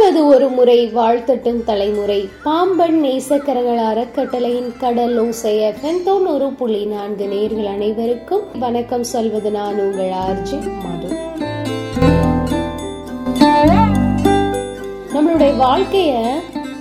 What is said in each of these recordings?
வாழ்வது ஒரு முறை வாழ்த்தட்டும் தலைமுறை. பாம்பன் நேசக்கரங்கள் அறக்கட்டளையின் கடல் ஓசைய தொண்ணூறு புள்ளி நான்கு நேர்கள் அனைவருக்கும் வணக்கம் சொல்வது நான் உங்கள் ஆர்ஜி மது. நம்மளுடைய வாழ்க்கைய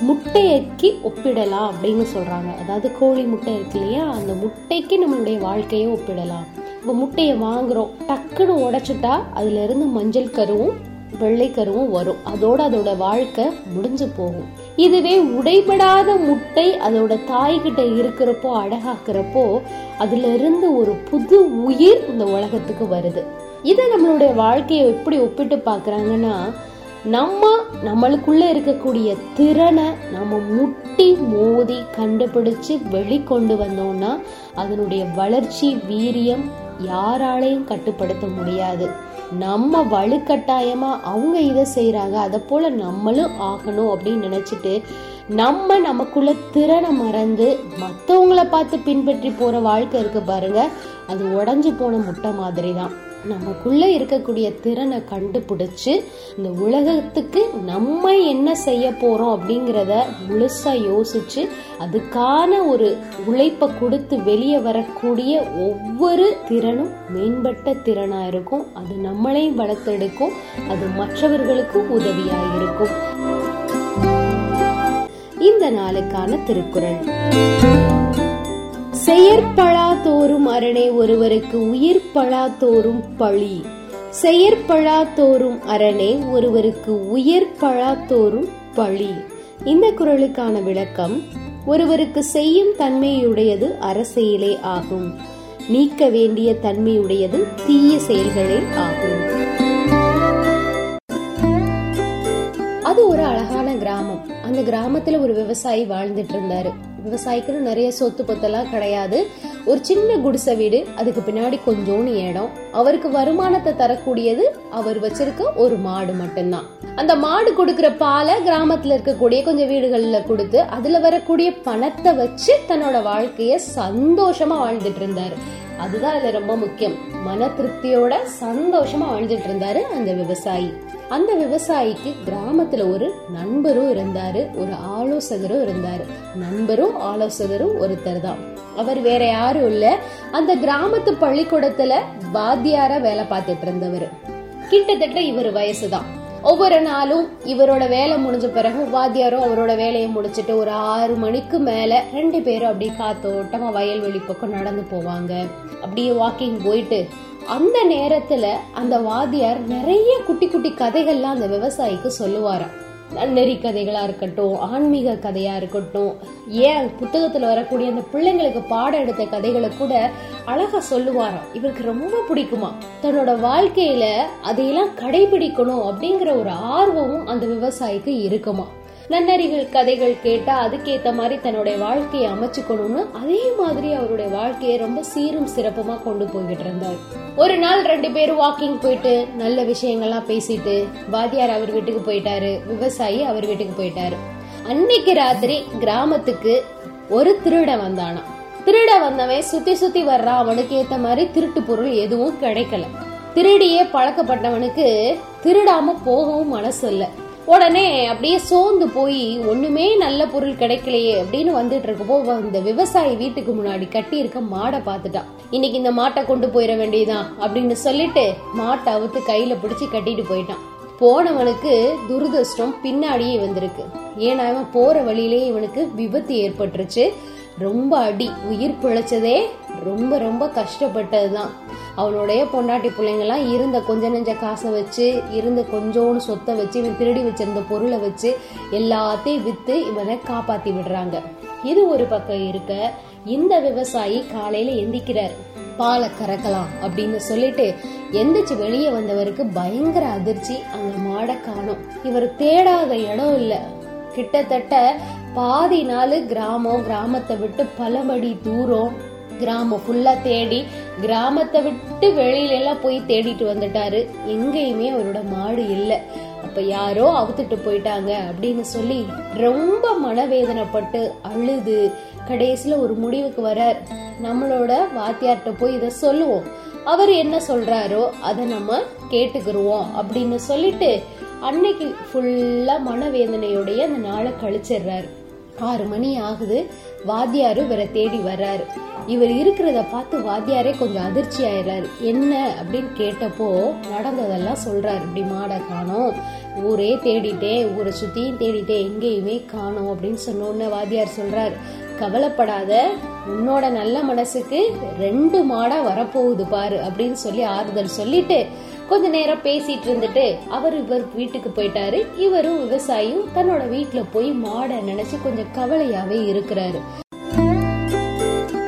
முட்டையக்கி ஒப்பிடலாம் அப்படின்னு சொல்றாங்க. அதாவது கோழி முட்டை இருக்கு இல்லையா? அந்த முட்டைக்கு நம்மளுடைய வாழ்க்கையை ஒப்பிடலாம். இப்போ முட்டையை வாங்குறோம் டக்குன்னு உடைச்சிட்டா அதுல இருந்து மஞ்சள் கருவும் வெள்ளை கருவும் வரும். அதோட அதோட வாழ்க்கை முடிஞ்சு போகும். இதுவே உடைபடாத முட்டை அதோட தாய்கிட்ட இருக்கிறப்போ அழகாக்குறப்போ அதுல இருந்து ஒரு புது உயிர் இந்த உலகத்துக்கு வருது. இதை நம்மளுடைய வாழ்க்கையை எப்படி ஒப்பிட்டு பாக்குறாங்கன்னா நம்ம நம்மளுக்குள்ள இருக்கக்கூடிய திறனை நம்ம முட்டி மோதி கண்டுபிடிச்சு வெளிக்கொண்டு வந்தோம்னா அதனுடைய வளர்ச்சி வீரியம் யாராலையும் கட்டுப்படுத்த முடியாது. நம்ம வலுக்கட்டாயமா அவங்க இதை செய்யறாங்க அதை போல நம்மளும் ஆகணும் அப்படின்னு நினைச்சிட்டு நம்ம நமக்குள்ள திறனை மறந்து மற்றவங்கள பார்த்து பின்பற்றி போற வாழ்க்கை இருக்கு பாருங்க. அது உடஞ்சு போன முட்டை மாதிரி தான் நமக்குள்ளே இருக்கக்கூடிய திறனை கண்டுபிடிச்சு இந்த உலகத்துக்கு நம்ம என்ன செய்ய போறோம் அப்படிங்கிறத முழுசா யோசிச்சு அதுக்கான ஒரு உழைப்பை கொடுத்து வெளியே வரக்கூடிய ஒவ்வொரு திறனும் மேம்பட்ட திறனா இருக்கும். அது நம்மளையும் வளர்த்தெடுக்கும். அது மற்றவர்களுக்கும் உதவியாக இருக்கும். இந்த நாளுக்கான திருக்குறள். செயற்பழா தோறும் அரணே ஒருவருக்கு உயிர் பழா. தோறும் பழி செயற்பழா தோறும் அரணே ஒருவருக்கு உயிர் பழா. தோறும் பழி இந்த குரலுக்கான விளக்கம் ஒருவருக்கு செய்யும் தன்மையுடையது அரசியலே ஆகும். நீக்க வேண்டிய தன்மையுடையது தீய செயல்களே ஆகும். அது ஒரு அழகான கிராமம். அந்த கிராமத்துல ஒரு விவசாயி வாழ்ந்துட்டு இருந்தாரு. விவசாயிக்குன்னு நிறைய சொத்து பொத்தெல்லாம் கிடையாது. ஒரு சின்ன குடிசை வீடு அதுக்கு பின்னாடி கொஞ்சோண்டு இடம். அவருக்கு வருமானத்தை தரக்கூடியது அவர் வச்சிருக்க ஒரு மாடு மட்டும்தான். அந்த மாடு கொடுக்குற பாலை கிராமத்துல இருக்கக்கூடிய கொஞ்சம் வீடுகள்ல கொடுத்து அதுல வரக்கூடிய பணத்தை வச்சு தன்னோட வாழ்க்கைய சந்தோஷமா வாழ்ந்துட்டு இருந்தாரு. அதுதான் இதுல ரொம்ப முக்கியம். மன திருப்தியோட சந்தோஷமா வாழ்ந்துட்டு இருந்தாரு அந்த விவசாயி. அந்த விவசாயிக்கு கிராமத்துல ஒரு நண்பரும் இருந்தாரு ஒரு ஆலோசகரும் இருந்தாரு. நண்பரும் ஆலோசகரும் ஒருத்தர் தான். அவர் வேற யாரும் இல்ல. அந்த கிராமத்து பள்ளிக்கூடத்துல வாத்தியாரா வேலை பார்த்துட்டு இருந்தவர். கிட்டத்தட்ட இவர் வயசுதான். ஒவ்வொரு நாளும் இவரோட வேலை முடிஞ்ச பிறகு வாத்தியாரும் அவரோட வேலையை முடிச்சிட்டு ஒரு ஆறு மணிக்கு மேல ரெண்டு பேரும் அப்படியே காத்தோட்டமா வயல்வெளி பக்கம் நடந்து போவாங்க. அப்படியே வாக்கிங் போயிட்டு அந்த நேரத்துல அந்த வாத்தியார் நிறைய குட்டி குட்டி கதைகள்லாம் அந்த விவசாயிக்கு சொல்லுவாராம். நன்னெறி கதைகளா இருக்கட்டும் ஆன்மீக கதையா இருக்கட்டும் ஏன் புத்தகத்துல வரக்கூடிய அந்த பிள்ளைங்களுக்கு பாடம் எடுத்த கதைகளை கூட அழகா சொல்லுவாராம். இவருக்கு ரொம்ப பிடிக்குமா. தன்னோட வாழ்க்கையில அதையெல்லாம் கடைபிடிக்கணும் அப்படிங்கிற ஒரு ஆர்வமும் அந்த விவசாயிக்கு இருக்குமா. நன்னறிகள் கதைகள் கேட்டா அதுக்கேத்த மாதிரி தன்னுடைய வாழ்க்கையை அமைச்சுக்கணும்னு அதே மாதிரி அவருடைய வாழ்க்கையை ரொம்ப சீரும் சிறப்புமா கொண்டு போய்கிட்டு இருந்தார். ஒரு நாள் ரெண்டு பேரும் வாக்கிங் போயிட்டு நல்ல விஷயங்கள்லாம் பேசிட்டு வாத்தியார் அவர் வீட்டுக்கு போயிட்டாரு விவசாயி அவர் வீட்டுக்கு போயிட்டாரு. அன்னைக்கு ராத்திரி கிராமத்துக்கு ஒரு திருட வந்தானா. திருட வந்தவன் சுத்தி சுத்தி வர்றான் அவனுக்கு ஏத்த மாதிரி திருட்டு பொருள் எதுவும் கிடைக்கல. திருடியே பழக்கப்பட்டவனுக்கு திருடாம போகவும் மனசு இல்லை. உடனே அப்படியே சோர்ந்து போய் ஒண்ணுமே நல்ல பொருள் கிடைக்கலையே அப்படின்னு வந்துட்டு இருக்கப்போ இந்த விவசாயி வீட்டுக்கு முன்னாடி கட்டி இருக்க மாடை பார்த்துட்டான் இன்னைக்கு இந்த மாட்டை கொண்டு போயிட வேண்டியதான் அப்படின்னு சொல்லிட்டு மாட்டை அவுத்து கையில பிடிச்சி கட்டிட்டு போயிட்டான். போனவனுக்கு துரதிருஷ்டம் பின்னாடியே வந்திருக்கு. ஏன்னா அவன் போற வழியிலேயே இவனுக்கு விபத்து ஏற்பட்டுருச்சு. ரொம்ப அடி உயிர் பிழைச்சதே ரொம்ப ரொம்ப கஷ்டப்பட்டது தான் அவனுடைய பொண்டாட்டி பிள்ளைங்கெல்லாம் இருந்த கொஞ்ச நெஞ்ச காசை வச்சு இருந்த கொஞ்சோண்டு சொத்தை வச்சு இவன் திருடி வச்சிருந்த பொருளை வச்சு எல்லாத்தையும் விற்று இவனை காப்பாத்தி விடுறாங்க. இது ஒரு பக்கம் இருக்க இந்த விவசாயி காலையில எந்திக்கிறார். பாலை கறக்கலாம் அப்படின்னு சொல்லிட்டு எந்திரிச்சு வெளியே வந்தவருக்கு பயங்கர அதிர்ச்சி அங்க மாடை காணும். இவர் தேடாத இடம் இல்லை. கிட்டத்தட்ட பாதி நாள் கிராமம் கிராமத்தை விட்டு பலபடி தூரம் கிராமம் ஃபுல்லா தேடி கிராமத்தை விட்டு வெளியில எல்லாம் போய் தேடிட்டு வந்துட்டாரு. எங்கேயுமே அவரோட மாடு இல்லை. அப்ப யாரோ அவுத்துட்டு போயிட்டாங்க அப்படின்னு சொல்லி ரொம்ப மனவேதனைப்பட்டு அழுது. கடைசியில ஒரு முடிவுக்கு வரார். நம்மளோட வாத்தியார்கிட்ட போய் இதை சொல்லுவோம். அவர் என்ன சொல்றாரோ அதை நம்ம கேட்டுக்கிருவோம் அப்படின்னு சொல்லிட்டு அன்னைக்கு ஃபுல்லா மனவேதனையோடைய அந்த நாளை கழிச்சிடுறாரு. ஆறு மணி ஆகுது வாத்தியாரு இவரை தேடி வர்றாரு. இவர் இருக்கிறத பார்த்து வாத்தியாரே கொஞ்சம் அதிர்ச்சி ஆயிடுறாரு. என்ன அப்படின்னு கேட்டப்போ நடந்ததெல்லாம் சொல்றாரு. இப்படி மாடை காணோம் ஊரே தேடிட்டேன் ஊரை சுத்தியும் தேடிட்டேன் எங்கேயுமே காணோம் அப்படின்னு சொன்ன வாத்தியார் சொல்றாரு கவலைப்படாத உன்னோட நல்ல மனசுக்கு ரெண்டு மாடா வரப்போகுது பாரு அப்படின்னு சொல்லி ஆறுதல் சொல்லிட்டு கொஞ்ச நேரம் பேசிட்டு இருந்துட்டு அவர் இவர் வீட்டுக்கு போயிட்டாரு. இவரும் விவசாயியும் தன்னோட வீட்டுல போய் மாடை நினைச்சு கொஞ்சம் கவலையாவே இருக்கிறாரு.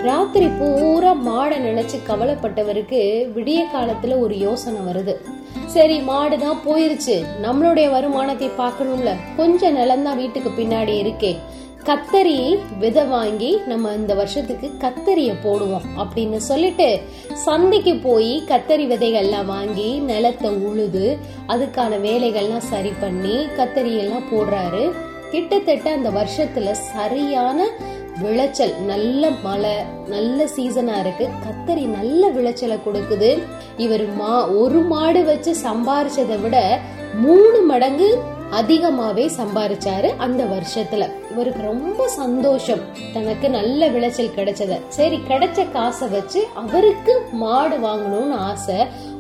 ராத்திரி பூரா மாடை நினைச்சு கவலைப்பட்டவருக்கு விடிய காலத்துல ஒரு யோசனை வருது. சரி மாடுதான் போயிருச்சு. நம்மளுடைய வருமானத்தை பார்க்கணும்ல. கொஞ்ச நிலம்தான் வீட்டுக்கு பின்னாடி இருக்கே. கத்தரி விதை வாங்கி நம்ம இந்த வருஷத்துக்கு கத்தரிய போடுவோம் அப்படின்னு சொல்லிட்டு சந்தைக்கு போய் கத்தரி விதைகள்லாம் வாங்கி நிலத்தை உழுது அதுக்கான வேலைகள்லாம் சரி பண்ணி கத்தரியெல்லாம் போடுறாரு. கிட்டத்தட்ட அந்த வருஷத்துல சரியான விளைச்சல் நல்ல மழை நல்ல சீசனா இருக்கு. கத்தரி நல்ல விளைச்சலை கொடுக்குது. இவர் மா ஒரு மாடு வச்சு சம்பாரிச்சதை விட மூணு மடங்கு அதிகமாவே சம்பாரிச்சாரு அந்த வருஷத்துல. இவருக்கு ரொம்ப சந்தோஷம். தனக்கு நல்ல விளைச்சல் கிடைச்சத. சரி கிடைச்ச காசை வச்சு அவருக்கு மாடு வாங்கணும்னு ஆசை.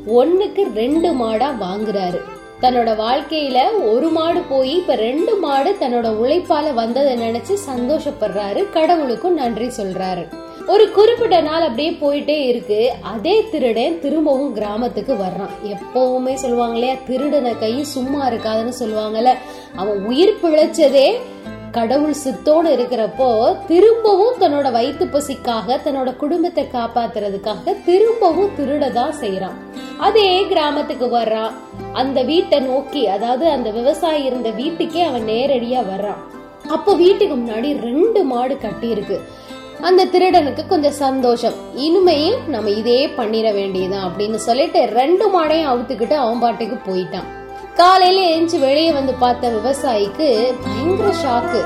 ஒண்ணுக்கு ரெண்டு மாடா வாங்குறாரு. தன்னோட வாழ்க்கையில ஒரு மாடு போய் இப்ப ரெண்டு மாடு தன்னோட உழைப்பால வந்ததை நினைச்சு சந்தோஷப்படுறாரு. கடவுளுக்கும் நன்றி சொல்றாரு. ஒரு குறிப்பிட்ட நாள் அப்படியே போயிட்டே இருக்கு. அதே திருடன் திரும்பவும் கிராமத்துக்கு வர்றான். எப்பவுமே சொல்லுவாங்க இல்லையா திருடன கை சும்மா இருக்காதுன்னு சொல்லுவாங்கல்ல. அவன் உயிர் பிழைச்சதே கடவுள் சித்தோடு இருக்கிறப்போ திரும்பவும் தன்னோட வயிற்று பசிக்காக தன்னோட குடும்பத்தை காப்பாத்துறதுக்காக திரும்பவும் திருடதான் செய்யறான் அதே கிராமத்துக்கு வர்றான். அந்த வீட்டை நோக்கி அதாவது அந்த விவசாயி இருந்த வீட்டுக்கே அவன் நேரடியா வர்றான். அப்போ வீட்டுக்கு முன்னாடி ரெண்டு மாடு கட்டி இருக்கு அந்த திருடனுக்கு கொஞ்சம் சந்தோஷம். இனிமையும் நம்ம இதே பண்ணிட வேண்டியதான் அப்படின்னு சொல்லிட்டு ரெண்டு மாடையும் அவுத்துக்கிட்டு அவன் பாட்டுக்கு போயிட்டான். காலையில எழுந்து வெளியே வந்து பார்த்த விவசாயிக்கு பயங்கர ஷாக்கு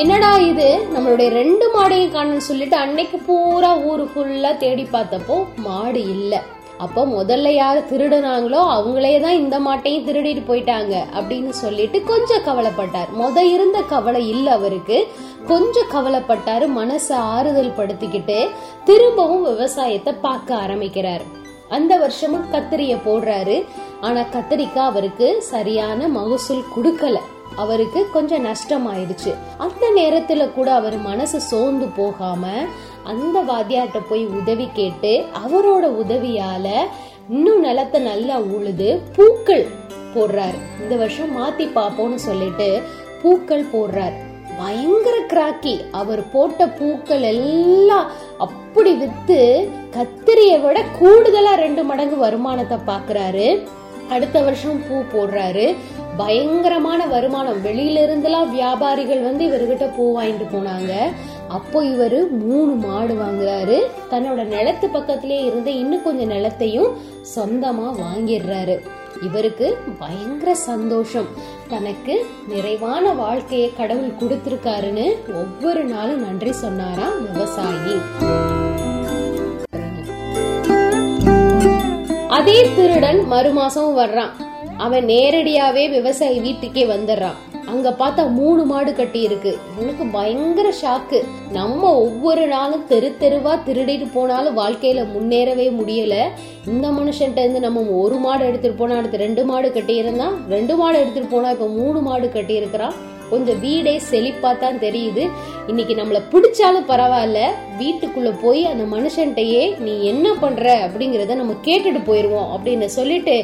என்னடா இது? நம்மளுடைய ரெண்டு மாடையும் காணும்னு சொல்லிட்டு அன்னைக்கு பூரா ஊரு ஃபுல்லா தேடி பார்த்தப்போ மாடு இல்லை. அப்போ முதல்ல யார் திருடுனாங்களோ அவங்களே தான் இந்த மாட்டையும் திருடிட்டு போயிட்டாங்க அப்படின்னு சொல்லிட்டு கொஞ்சம் கவலைப்பட்டார். முத இருந்த கவலை இல்லை அவருக்கு. கொஞ்சம் கவலைப்பட்டாரு மனசை ஆறுதல் படுத்திக்கிட்டு திரும்பவும் விவசாயத்தை பார்க்க ஆரம்பிக்கிறார். அந்த வருஷமும் கத்திரிய போடுறாரு. ஆனா கத்திரிக்காய் அவருக்கு சரியான மகசூல் கொடுக்கல. அவருக்கு கொஞ்சம் நஷ்டம் ஆயிடுச்சு அந்த நேரத்துல கூட அவர் மனசு சோர்ந்து போகாம அந்த வாத்தியார்கிட்ட போய் உதவி கேட்டு அவரோட உதவியால இன்னும் நிலத்தை நல்லா உழுது பூக்கள் போடுறாரு. இந்த வருஷம் மாத்தி பாப்போம்னு சொல்லிட்டு பூக்கள் போடுறாரு. பயங்கர கிராக்கி. அவர் போட்ட பூக்கள் எல்லாம் அப்படி வித்து கத்திரிய விட கூடுதலா ரெண்டு மடங்கு வருமானத்தை பாக்குறாரு. அடுத்த வருஷம் பூ போடுறாரு. பயங்கரமான வருமானம். வெளியில இருந்தெல்லாம் வியாபாரிகள் வந்து இவர்கிட்ட பூ வாங்கிட்டு போனாங்க. அப்போ இவர் மூணு மாடு வாங்குறாரு. தன்னோட நிலத்து பக்கத்திலே இருந்த இன்னும் கொஞ்சம் நிலத்தையும் சொந்தமா வாங்கிடுறாரு. இவருக்கு பயங்கர சந்தோஷம். தனக்கு நிறைவான வாழ்க்கையை கடவுள் கொடுத்திருக்காருன்னு ஒவ்வொரு நாளும் நன்றி சொன்னாராம் விவசாயி. அதே திருடன் மறுமாசம் வர்றான். அவன் நேரடியாவே விவசாயி வீட்டுக்கே வந்துடுறான். அங்க பார்த்தா மூணு மாடு கட்டி இருக்கு. இவனுக்கு பயங்கர ஷாக்கு நம்ம ஒவ்வொரு நாளும் தெரு தெருவா திருடிட்டு போனாலும் வாழ்க்கையில முன்னேறவே முடியல. இந்த மனுஷன்ட்ட இருந்து நம்ம ஒரு மாடு எடுத்துட்டு போனா அடுத்து ரெண்டு மாடு கட்டி இருந்தா ரெண்டு மாடு எடுத்துட்டு போனா இப்ப மூணு மாடு கட்டி இருக்கிறான். கொஞ்சம் வீடே செழிப்பா தான் தெரியுது. இன்னைக்கு நம்மள பிடிச்சாலும் பரவாயில்ல வீட்டுக்குள்ள போய் அந்த மனுஷன்கிட்டயே நீ என்ன பண்ற அப்படிங்கறத நம்ம கேட்டுட்டு போயிருவோம் அப்படின்னு சொல்லிட்டு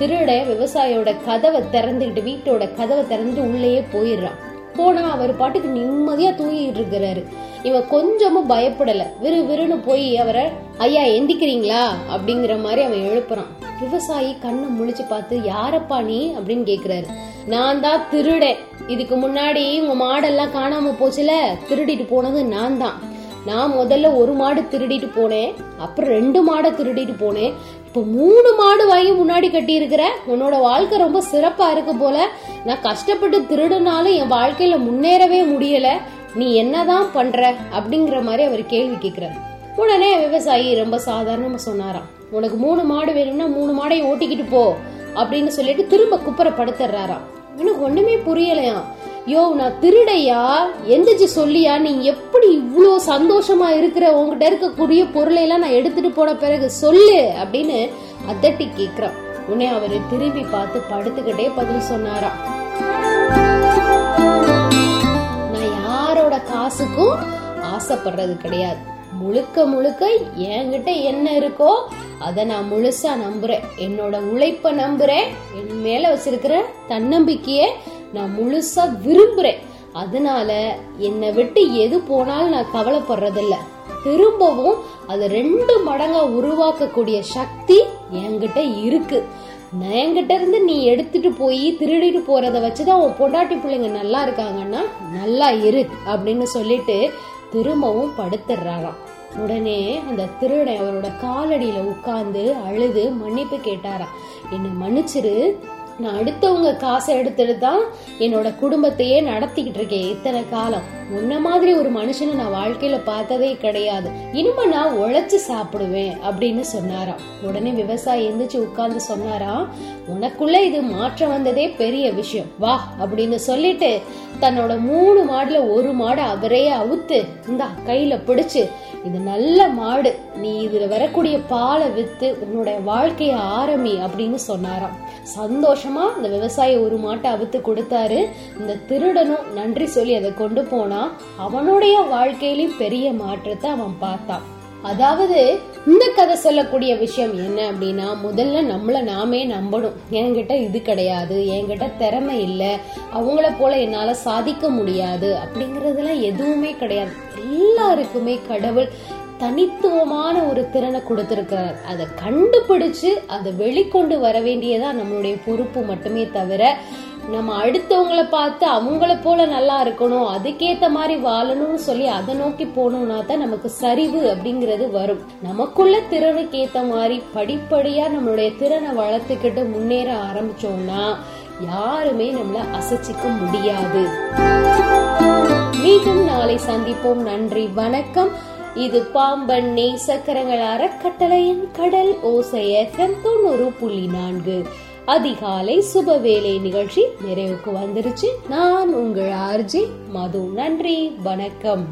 திருட விவசாயியோட கதவை திறந்துக்கிட்டு வீட்டோட கதவை திறந்து உள்ளேயே போயிடுறான். போனா அவர் பாட்டுக்கு நிம்மதியா தூங்கிட்டு இருக்கிறாரு. இவன் கொஞ்சமும் பயப்படல. விறு விறுன்னு போய் அவரை ஐயா எந்திக்கிறீங்களா? அப்படிங்கிற மாதிரி அவன் எழுப்புறான். விவசாயி கண்ணை முழிச்சு பார்த்து யாரப்பா நீ? அப்படின்னு கேக்குறாரு. நான் தான் திருடேன். இதுக்கு முன்னாடி உங்க மாடெல்லாம் காணாம போச்சுல? திருடிட்டு போனது நான் தான். நான் முதல்ல ஒரு மாடு திருடிட்டு போனேன். அப்புறம் ரெண்டு மாடை திருடிட்டு போனேன். இப்போ மூணு மாடு வாங்கி முன்னாடி கட்டி இருக்கிற உன்னோட வாழ்க்கை ரொம்ப சிறப்பா இருக்கு போல. நான் கஷ்டப்பட்டு திருடுனாலும் என் வாழ்க்கையில முன்னேறவே முடியல. நீ என்னதான் பண்ற அப்படிங்கிற மாதிரி அவர் கேள்வி கேட்கிறார் உடனே விவசாயி ரொம்ப சாதாரணமா சொன்னாராம். உனக்கு மூணு மாடு வேணும்னா மூணு மாடையும் ஓட்டிக்கிட்டு போ அப்படின்னு சொல்லிட்டு திரும்ப குப்பரை படுத்துறாராம் எனக்கு ஒண்ணுமே புரியலையாம் யோ நான் திருடையா? எந்திரிச்சு சொல்லியா? நீ எப்படி இவ்வளோ சந்தோஷமா இருக்கிற? உங்ககிட்ட இருக்கக்கூடிய பொருளை எல்லாம் நான் எடுத்துட்டு போன பிறகு சொல்லு அப்படின்னு அதட்டி கேக்குறான். உடனே அவரு திரும்பி பார்த்து படுத்துக்கிட்டே பதில் சொன்னாராம். காசுக்கும் ஆசைப்படுறது கிடையாது. முழுக்க முழுக்க என்கிட்ட என்ன இருக்கோ அதை நான் முழுசா நம்புறேன். என்னோட உழைப்பை நம்புறேன். என் மேல வச்சிருக்கிற தன்னம்பிக்கையை நான் முழுசா விரும்புறேன். அதனால என்னை விட்டு எது போனாலும் நான் கவலைப்படுறதில்ல. திரும்பவும் அது ரெண்டு மடங்கா உருவாக்கக்கூடிய சக்தி என்கிட்ட இருக்கு. என்கிட்ட இருந்து நீ எடுத்துட்டு போய் திருடிட்டு போறத வச்சுதான் உன் பொண்டாட்டி பிள்ளைங்க நல்லா இருக்காங்கன்னா நல்லா இரு அப்படின்னு சொல்லிட்டு திரும்பவும் படுத்துடுறாராம் உடனே அந்த திருடன் அவரோட காலடியில உட்கார்ந்து அழுது மன்னிப்பு கேட்டாராம். என்னை மன்னிச்சிரு நான் அடுத்தவங்க காசை எடுத்துட்டு தான் என்னோட குடும்பத்தையே நடத்திக்கிட்டு இருக்கேன் இத்தனை காலம். முன்ன மாதிரி ஒரு மனுஷனை நான் வாழ்க்கையில பார்த்ததே கிடையாது. இனிமே நான் உழைச்சு சாப்பிடுவேன் அப்படின்னு சொன்னாராம். உடனே விவசாயி எந்திரிச்சு உட்கார்ந்து சொன்னாராம் உனக்குள்ள இது மாற்றம் வந்ததே பெரிய விஷயம். வா அப்படின்னு சொல்லிட்டு தன்னோட மூணு மாடுல ஒரு மாடு அவரே அவுத்து இந்தா கையில பிடிச்சு இது நல்ல மாடு. நீ இதுல வரக்கூடிய பாலை வித்து உன்னோட வாழ்க்கைய ஆரம்பி அப்படின்னு சொன்னாராம். சந்தோஷமா இந்த விவசாயி ஒரு மாட்டை அவுத்து கொடுத்தாரு. இந்த திருடனும் நன்றி சொல்லி அதை கொண்டு போனா அவனுடைய வாழ்க்கையிலும் பெரிய மாற்றத்தை அவன் பார்த்தான். அதாவது இந்த கதை சொல்லக்கூடிய விஷயம் என்ன அப்படின்னா முதல்ல நம்மளை நாமே நம்பணும். என்கிட்ட இது கிடையாது என்கிட்ட திறமை இல்லை அவங்கள போல என்னால் சாதிக்க முடியாது அப்படிங்கிறதுலாம் எதுவுமே கிடையாது. எல்லாருக்குமே கடவுள் தனித்துவமான ஒரு திறனை கொடுத்திருக்கிறார். அதை கண்டுபிடிச்சு அதை வெளிக்கொண்டு வர வேண்டியதா நம்மளுடைய பொறுப்பு மட்டுமே தவிர நம்ம அடுத்தவங்கள பார்த்து அவங்கள போல நல்லா இருக்கணும் அதுக்கேத்த மாதிரி வாழணும்னு சொல்லி அதை நோக்கி போனோம்னா தான் நமக்கு சரிவு அப்படிங்கிறது வரும். நமக்குள்ள திறனுக்கு ஏத்த மாதிரி படிப்படியா நம்மளுடைய திறனை வளர்த்துக்கிட்டு முன்னேற ஆரம்பிச்சோம்னா யாருமே நம்மள அசைச்சிக்க முடியாது. மீண்டும் நாளை சந்திப்போம். நன்றி வணக்கம். இது பாம்பன் நேசக்கரங்கள் அறக்கட்டளையின் கடல் ஓசை எஃப்எம் தொண்ணூறு புள்ளி நான்கு. அதிகாலை சுபவேளை நிகழ்ச்சி நிறைவுக்கு வந்துருச்சு. நான் உங்கள் ஆர்ஜி. மது நன்றி. வணக்கம்.